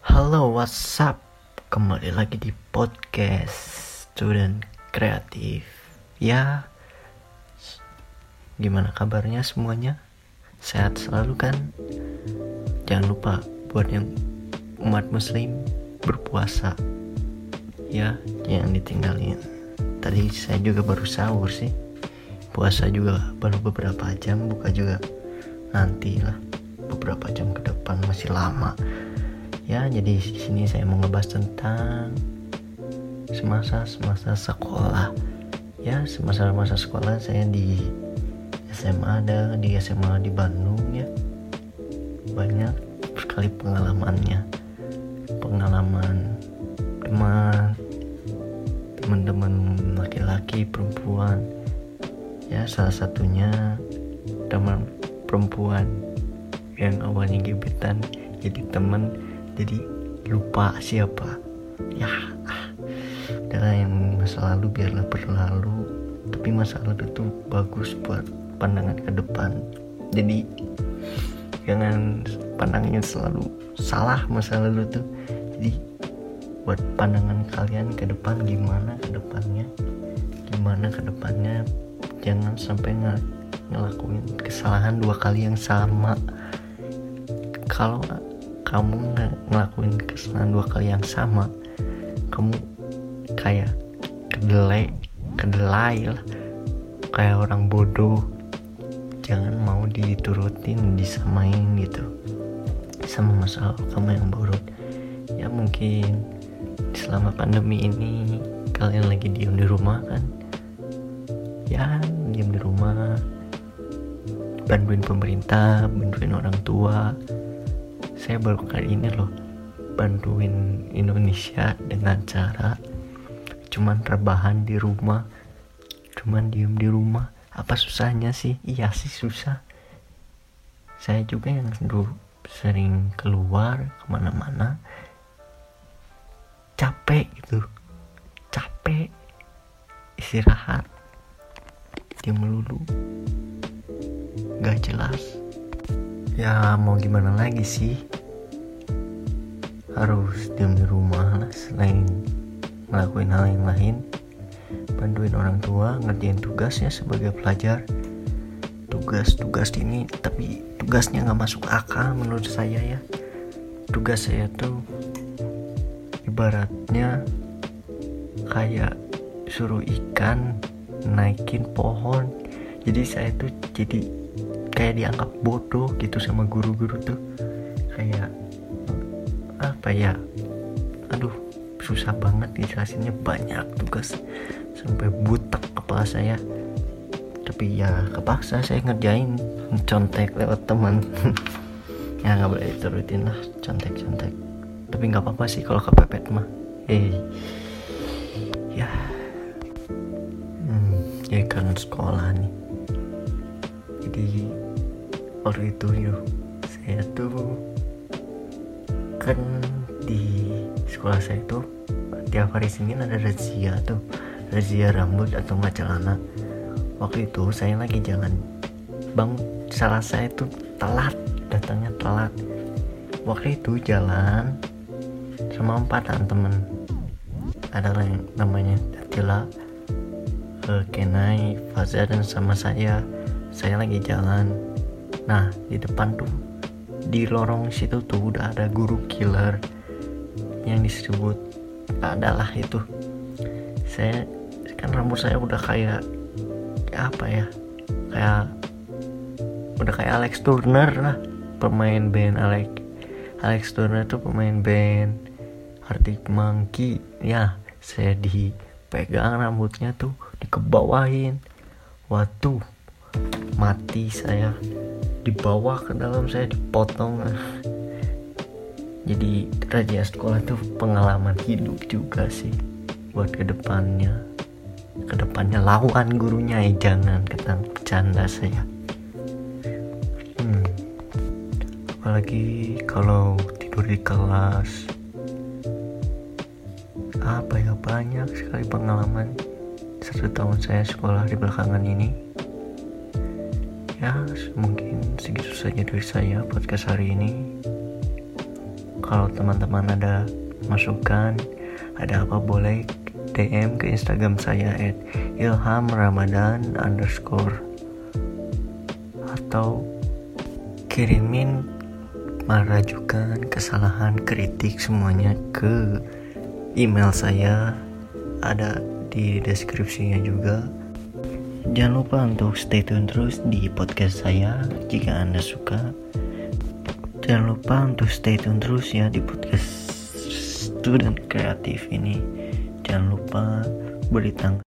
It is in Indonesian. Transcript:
Halo, what's up? Kembali lagi di podcast Student Kreatif. Ya, gimana kabarnya semuanya? Sehat selalu kan? Jangan lupa buat yang umat muslim berpuasa. Ya, jangan ditinggalin. Tadi saya juga baru sahur sih. Puasa juga baru beberapa jam, buka juga nanti lah beberapa jam ke depan masih lama ya jadi di sini saya mau ngebahas tentang semasa semasa sekolah. Ya semasa masa sekolah saya di SMA ada di SMA di Bandung ya. Banyak sekali pengalamannya. Pengalaman teman teman-teman laki-laki perempuan. Ya salah satunya teman perempuan yang awalnya gebetan jadi teman jadi lupa siapa. Ya ah, udahlah yang masa lalu biarlah berlalu. Tapi masa lalu itu bagus buat pandangan ke depan. Jadi jangan pandangnya selalu salah masa lalu tuh. Jadi buat pandangan kalian ke depan gimana ke depannya? Gimana ke depannya? Jangan sampai nggak ngelakuin kesalahan dua kali yang sama. Kalau kamu nggak ngelakuin kesalahan dua kali yang sama kamu kayak kedelai kedelai lah. Kayak orang bodoh. Jangan mau diturutin disamain gitu. Sama masalah kamu yang bodoh ya mungkin selama pandemi ini kalian lagi diem di rumah kan? Ya diem di rumah. Bantuin pemerintah bantuin orang tua saya baru kali ini loh bantuin Indonesia dengan cara cuman rebahan di rumah cuman diem di rumah. Apa susahnya sih? Iya sih susah. Saya juga yang dulu sering keluar ke mana-mana. Capek gitu. Capek istirahat dia melulu. Gak jelas. Ya mau gimana lagi sih harus diam di rumah selain ngelakuin hal yang lain bantuin orang tua ngerjain tugasnya sebagai pelajar. Tugas-tugas ini tapi tugasnya nggak masuk akal menurut saya ya. Tugas saya tuh ibaratnya kayak suruh ikan naikin pohon. Jadi saya tuh jadi kayak dianggap bodoh gitu sama guru-guru tuh ya aduh susah banget dijelasinnya. Banyak tugas sampai butek kepala saya. Tapi ya kepaksa saya ngerjain contek lewat teman. Ya nggak boleh diturutin lah contek-contek. Tapi nggak apa-apa sih kalau kepepet mah. Eh ya. Hmm, ya kan sekolah nih. Jadi waktu itu yuk saya tuh kan di sekolah saya tuh tiap hari Senin ada razia tuh. Razia rambut atau nggak celana. Waktu itu saya lagi jalan bang salah saya tuh telat datangnya telat. Waktu itu jalan sama empatan temen. Ada yang namanya Datila uh, Kenai Faza dan sama saya. Saya lagi jalan. Nah di depan tuh di lorong situ tuh udah ada guru killer yang disebut adalah itu. Saya kan rambut saya udah kayak apa ya kayak udah kayak Alex Turner lah pemain band Alex Alex Turner tuh pemain band Arctic Monkey. Ya saya dipegang rambutnya tuh dikebawahin. Waduh mati saya di bawah ke dalam saya dipotong jadi raja sekolah itu pengalaman hidup juga sih buat ke depannya ke depannya lawan gurunya ya jangan ketang bercanda saya. Hmm. apalagi kalau tidur di kelas. Apa ya banyak sekali pengalaman satu tahun saya sekolah di belakangan ini. Ya mungkin segitu saja dari saya podcast hari ini kalau teman-teman ada masukan ada apa boleh DM ke Instagram saya at ilham ramadan underscore. Atau kirimin merajukan kesalahan kritik semuanya ke email saya. Ada di deskripsinya juga. Jangan lupa untuk stay tune terus di podcast saya. Jika anda suka jangan lupa untuk stay tune terus ya di podcast student kreatif ini. Jangan lupa beri tanggal